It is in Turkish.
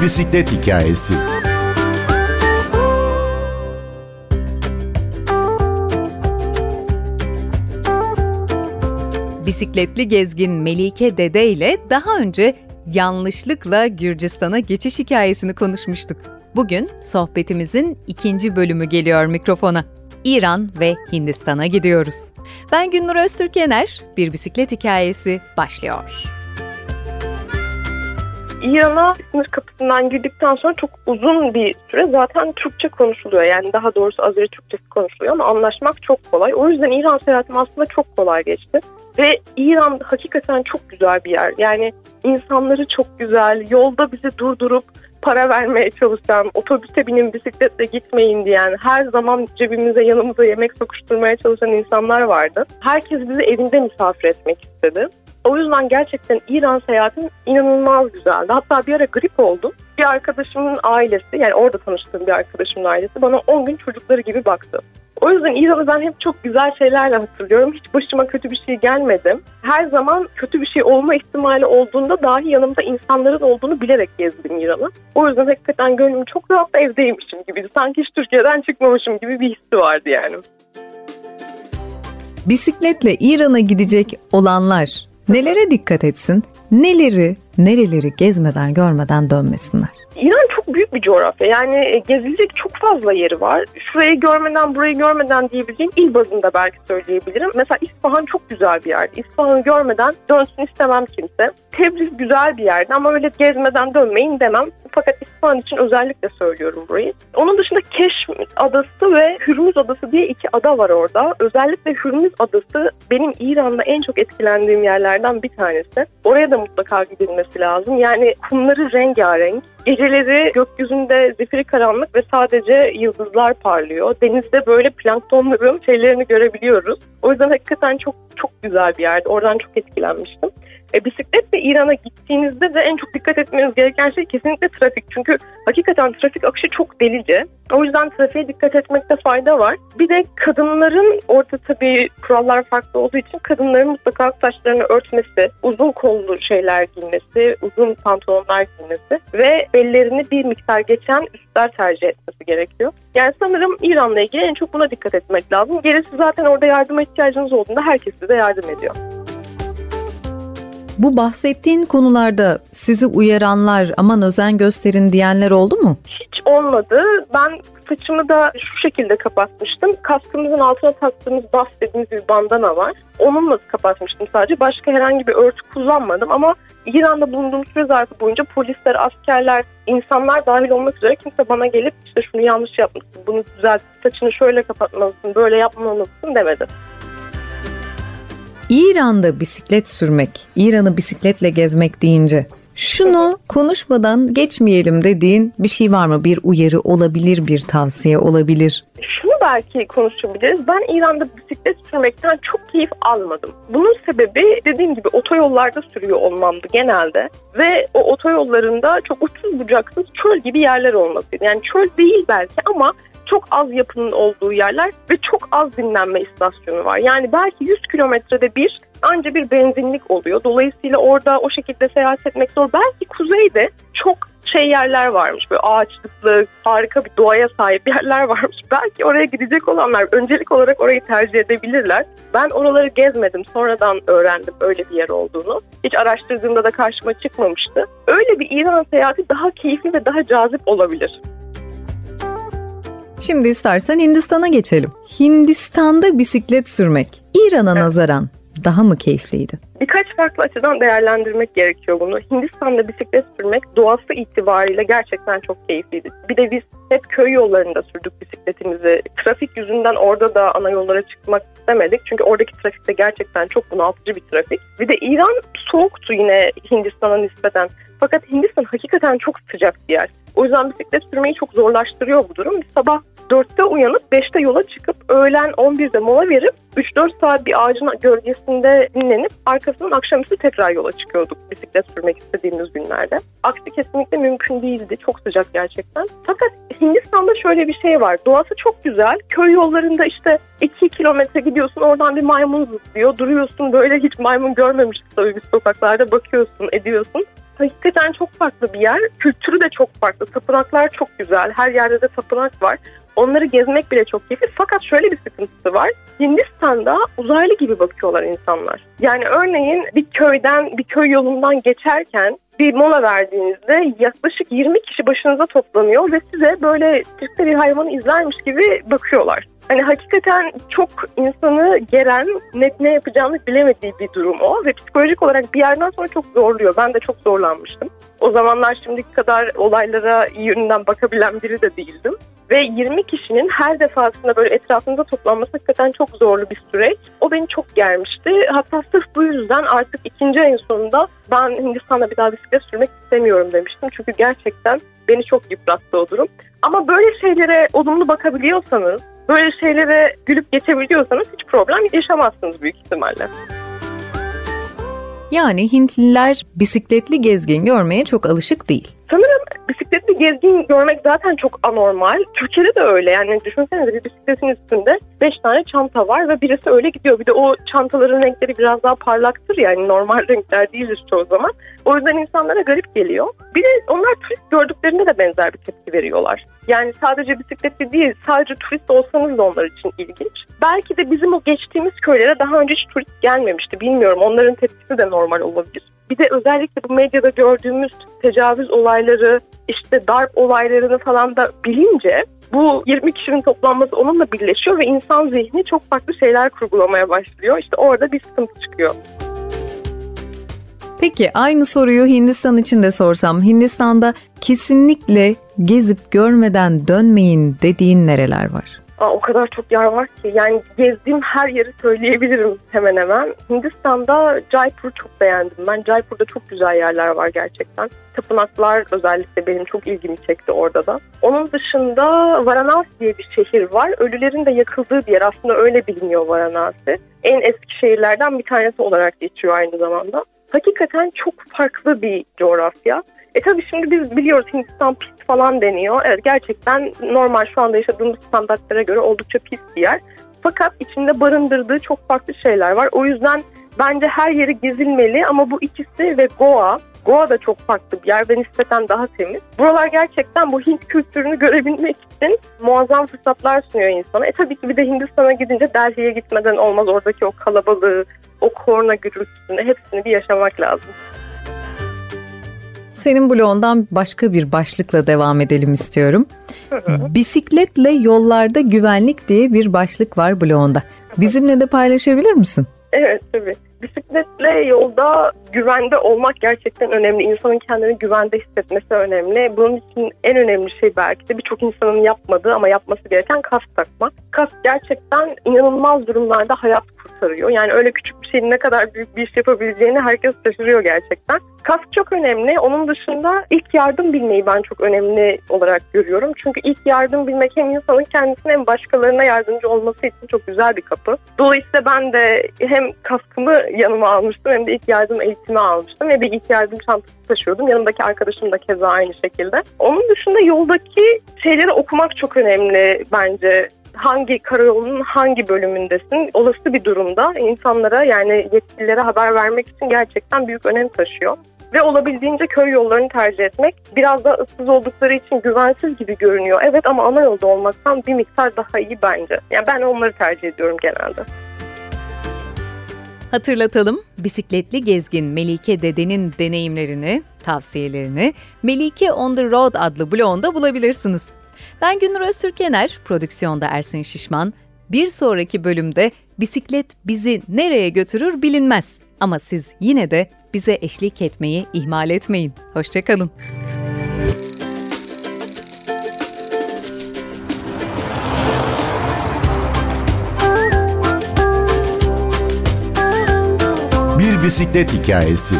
Bir bisiklet hikayesi. Bisikletli gezgin Melike Dede ile daha önce yanlışlıkla Gürcistan'a geçiş hikayesini konuşmuştuk. Bugün sohbetimizin ikinci bölümü geliyor mikrofona. İran ve Hindistan'a gidiyoruz. Ben Günnur Öztürkener, bir bisiklet hikayesi başlıyor. İran'a sınır kapısından girdikten sonra çok uzun bir süre zaten Türkçe konuşuluyor. Yani daha doğrusu Azeri Türkçesi konuşuluyor ama anlaşmak çok kolay. O yüzden İran seyahatim aslında çok kolay geçti. Ve İran hakikaten çok güzel bir yer. Yani insanları çok güzel. Yolda bizi durdurup para vermeye çalışan, otobüse binin bisikletle gitmeyin diyen, her zaman cebimize yanımıza yemek sokuşturmaya çalışan insanlar vardı. Herkes bizi evinde misafir etmek istedi. O yüzden gerçekten İran seyahatim inanılmaz güzeldi. Hatta bir ara grip oldum. Bir arkadaşımın ailesi yani orada tanıştığım bir arkadaşımın ailesi bana 10 gün çocukları gibi baktı. O yüzden İran'ı ben hep çok güzel şeylerle hatırlıyorum. Hiç başıma kötü bir şey gelmedi. Her zaman kötü bir şey olma ihtimali olduğunda dahi yanımda insanların olduğunu bilerek gezdim İran'ı. O yüzden hakikaten gönlüm çok rahat evdeymişim gibiydi. Sanki hiç Türkiye'den çıkmamışım gibi bir hissi vardı yani. Bisikletle İran'a gidecek olanlar nelere dikkat etsin? Neleri, nereleri gezmeden görmeden dönmesinler? İran çok büyük bir coğrafya. Yani e, gezilecek çok fazla yeri var. Şurayı görmeden burayı görmeden diyebileceğim il bazında belki söyleyebilirim. Mesela İsfahan çok güzel bir yer. İsfahan'ı görmeden dönsün istemem kimse. Tebriz güzel bir yerdi ama öyle gezmeden dönmeyin demem. Fakat İsfahan için özellikle söylüyorum burayı. Onun dışında Keşm Adası ve Hürmüz Adası diye iki ada var orada. Özellikle Hürmüz Adası benim İran'da en çok etkilendiğim yerlerden bir tanesi. Oraya da mutlaka gidilmesi lazım. Yani kumları rengarenk. Geceleri gökyüzünde zifiri karanlık ve sadece yıldızlar parlıyor. Denizde böyle planktonların şeylerini görebiliyoruz. O yüzden hakikaten çok çok güzel bir yerdi. Oradan çok etkilenmiştim. E, bisikletle İran'a gittiğinizde de en çok dikkat etmeniz gereken şey kesinlikle trafik. Çünkü hakikaten trafik akışı çok delice. O yüzden trafiğe dikkat etmekte fayda var. Bir de kadınların orada tabii kurallar farklı olduğu için kadınların mutlaka saçlarını örtmesi, uzun kollu şeyler giymesi, uzun pantolonlar giymesi ve bellerini bir miktar geçen üstler tercih etmesi gerekiyor. Yani sanırım İran'la ilgili en çok buna dikkat etmek lazım. Gerisi zaten orada yardıma ihtiyacınız olduğunda herkes size yardım ediyor. Bu bahsettiğin konularda sizi uyaranlar aman özen gösterin diyenler oldu mu? Hiç olmadı. Ben saçımı da şu şekilde kapatmıştım. Kaskımızın altına taktığımız bas dediğimiz bir bandana var. Onunla kapatmıştım sadece. Başka herhangi bir örtü kullanmadım ama İran'da bulunduğum süre zarfı boyunca polisler, askerler, insanlar dahil olmak üzere kimse bana gelip işte şunu yanlış yapmışsın, bunu düzelt, saçını şöyle kapatmalısın, böyle yapmamalısın demedi. İran'da bisiklet sürmek, İran'ı bisikletle gezmek deyince şunu konuşmadan geçmeyelim dediğin bir şey var mı? Bir uyarı olabilir, bir tavsiye olabilir. Şunu belki konuşabiliriz. Ben İran'da bisiklet sürmekten çok keyif almadım. Bunun sebebi dediğim gibi otoyollarda sürüyor olmamdı genelde. Ve o otoyollarında çok uçsuz bucaksız çöl gibi yerler olmasıydı. Yani çöl değil belki ama çok az yapının olduğu yerler ve çok az dinlenme istasyonu var. Yani belki 100 kilometrede bir anca bir benzinlik oluyor. Dolayısıyla orada o şekilde seyahat etmek zor. Belki kuzeyde çok şey yerler varmış. Böyle ağaçlıklı, harika bir doğaya sahip yerler varmış. Belki oraya gidecek olanlar öncelik olarak orayı tercih edebilirler. Ben oraları gezmedim. Sonradan öğrendim öyle bir yer olduğunu. Hiç araştırdığımda da karşıma çıkmamıştı. Öyle bir İran seyahati daha keyifli ve daha cazip olabilir. Şimdi istersen Hindistan'a geçelim. Hindistan'da bisiklet sürmek İran'a evet. nazaran daha mı keyifliydi? Birkaç farklı açıdan değerlendirmek gerekiyor bunu. Hindistan'da bisiklet sürmek doğası itibariyle gerçekten çok keyifliydi. Bir de biz hep köy yollarında sürdük bisikletimizi. Trafik yüzünden orada da ana yollara çıkmak istemedik. Çünkü oradaki trafik de gerçekten çok bunaltıcı bir trafik. Bir de İran soğuktu yine Hindistan'a nispeten. Fakat Hindistan hakikaten çok sıcak bir yer. O yüzden bisiklet sürmeyi çok zorlaştırıyor bu durum. Sabah 4'te uyanıp 5'te yola çıkıp öğlen 11'de mola verip 3-4 saat bir ağacın gölgesinde dinlenip arkasından akşamüstü tekrar yola çıkıyorduk bisiklet sürmek istediğimiz günlerde. Aksi kesinlikle mümkün değildi. Çok sıcak gerçekten. Fakat Hindistan'da şöyle bir şey var. Doğası çok güzel. Köy yollarında işte 2 kilometre gidiyorsun oradan bir maymun zıplıyor. Duruyorsun böyle hiç maymun görmemiştik tabii biz sokaklarda bakıyorsun ediyorsun hakikaten çok farklı bir yer. Kültürü de çok farklı. Tapınaklar çok güzel. Her yerde de tapınak var. Onları gezmek bile çok keyifli. Fakat şöyle bir sıkıntısı var. Hindistan'da uzaylı gibi bakıyorlar insanlar. Yani örneğin bir köyden, bir köy yolundan geçerken bir mola verdiğinizde yaklaşık 20 kişi başınıza toplanıyor ve size böyle sirkte bir hayvanı izlermiş gibi bakıyorlar. Hani hakikaten çok insanı geren, ne, ne yapacağını bilemediği bir durum o ve psikolojik olarak bir yerden sonra çok zorluyor. Ben de çok zorlanmıştım. O zamanlar şimdiki kadar olaylara iyi yönünden bakabilen biri de değildim. Ve 20 kişinin her defasında böyle etrafında toplanması hakikaten çok zorlu bir süreç. O beni çok germişti. Hatta sırf bu yüzden artık ikinci ayın sonunda ben Hindistan'da bir daha bisiklet sürmek istemiyorum demiştim. Çünkü gerçekten beni çok yıprattı o durum. Ama böyle şeylere olumlu bakabiliyorsanız, böyle şeylere gülüp geçebiliyorsanız hiç problem yaşamazsınız büyük ihtimalle. Yani Hintliler bisikletli gezgin görmeye çok alışık değil. Sanırım bisikletli gezgin görmek zaten çok anormal. Türkiye'de de öyle. Yani düşünsenize bir bisikletin üstünde 5 tane çanta var ve birisi öyle gidiyor. Bir de o çantaların renkleri biraz daha parlaktır yani normal renkler değildir çoğu zaman. O yüzden insanlara garip geliyor. Bir de onlar turist gördüklerinde de benzer bir tepki veriyorlar. Yani sadece bisikletli değil, sadece turist olsanız da onlar için ilginç. Belki de bizim o geçtiğimiz köylere daha önce hiç turist gelmemişti. Bilmiyorum. Onların tepkisi de normal olabilir. Bir de özellikle bu medyada gördüğümüz tecavüz olayları, işte darp olaylarını falan da bilince bu 20 kişinin toplanması onunla birleşiyor ve insan zihni çok farklı şeyler kurgulamaya başlıyor. İşte orada bir sıkıntı çıkıyor. Peki aynı soruyu Hindistan için de sorsam. Hindistan'da kesinlikle gezip görmeden dönmeyin dediğin nereler var? Aa, o kadar çok yer var ki yani gezdiğim her yeri söyleyebilirim hemen hemen. Hindistan'da Jaipur'u çok beğendim ben. Jaipur'da çok güzel yerler var gerçekten. Tapınaklar özellikle benim çok ilgimi çekti orada da. Onun dışında Varanasi diye bir şehir var. Ölülerin de yakıldığı bir yer aslında öyle biliniyor Varanasi. En eski şehirlerden bir tanesi olarak geçiyor aynı zamanda. Hakikaten çok farklı bir coğrafya. E tabii şimdi biz biliyoruz Hindistan pis falan deniyor. Evet gerçekten normal şu anda yaşadığımız standartlara göre oldukça pis bir yer. Fakat içinde barındırdığı çok farklı şeyler var. O yüzden bence her yeri gezilmeli ama bu ikisi ve Goa Goa da çok farklı bir yer ve nispeten daha temiz. Buralar gerçekten bu Hint kültürünü görebilmek için muazzam fırsatlar sunuyor insana. E tabii ki bir de Hindistan'a gidince Delhi'ye gitmeden olmaz. Oradaki o kalabalığı, o korna gürültüsünü hepsini bir yaşamak lazım. Senin bloğundan başka bir başlıkla devam edelim istiyorum. Bisikletle yollarda güvenlik diye bir başlık var bloğunda. Bizimle de paylaşabilir misin? Evet tabii. Bisikletle yolda güvende olmak gerçekten önemli. İnsanın kendini güvende hissetmesi önemli. Bunun için en önemli şey belki de birçok insanın yapmadığı ama yapması gereken kask takmak. Kask gerçekten inanılmaz durumlarda hayat kurtarıyor. Yani öyle küçük bir şeyin ne kadar büyük bir iş yapabileceğini herkes şaşırıyor gerçekten. Kask çok önemli. Onun dışında ilk yardım bilmeyi ben çok önemli olarak görüyorum. Çünkü ilk yardım bilmek hem insanın kendisine hem başkalarına yardımcı olması için çok güzel bir kapı. Dolayısıyla ben de hem kaskımı yanıma almıştım hem de ilk yardım eğitimi almıştım ve bir ilk yardım çantası taşıyordum. Yanımdaki arkadaşım da keza aynı şekilde. Onun dışında yoldaki şeyleri okumak çok önemli bence hangi karayolunun hangi bölümündesin olası bir durumda insanlara yani yetkililere haber vermek için gerçekten büyük önem taşıyor. Ve olabildiğince köy yollarını tercih etmek biraz da ıssız oldukları için güvensiz gibi görünüyor. Evet ama ana yolda olmaktan bir miktar daha iyi bence. Yani ben onları tercih ediyorum genelde. Hatırlatalım, bisikletli gezgin Melike Dede'nin deneyimlerini, tavsiyelerini Melike on the Road adlı blogunda bulabilirsiniz. Ben Günür Öztürkener, prodüksiyonda Ersin Şişman. Bir sonraki bölümde bisiklet bizi nereye götürür bilinmez. Ama siz yine de bize eşlik etmeyi ihmal etmeyin. Hoşçakalın. Bir bisiklet hikayesi.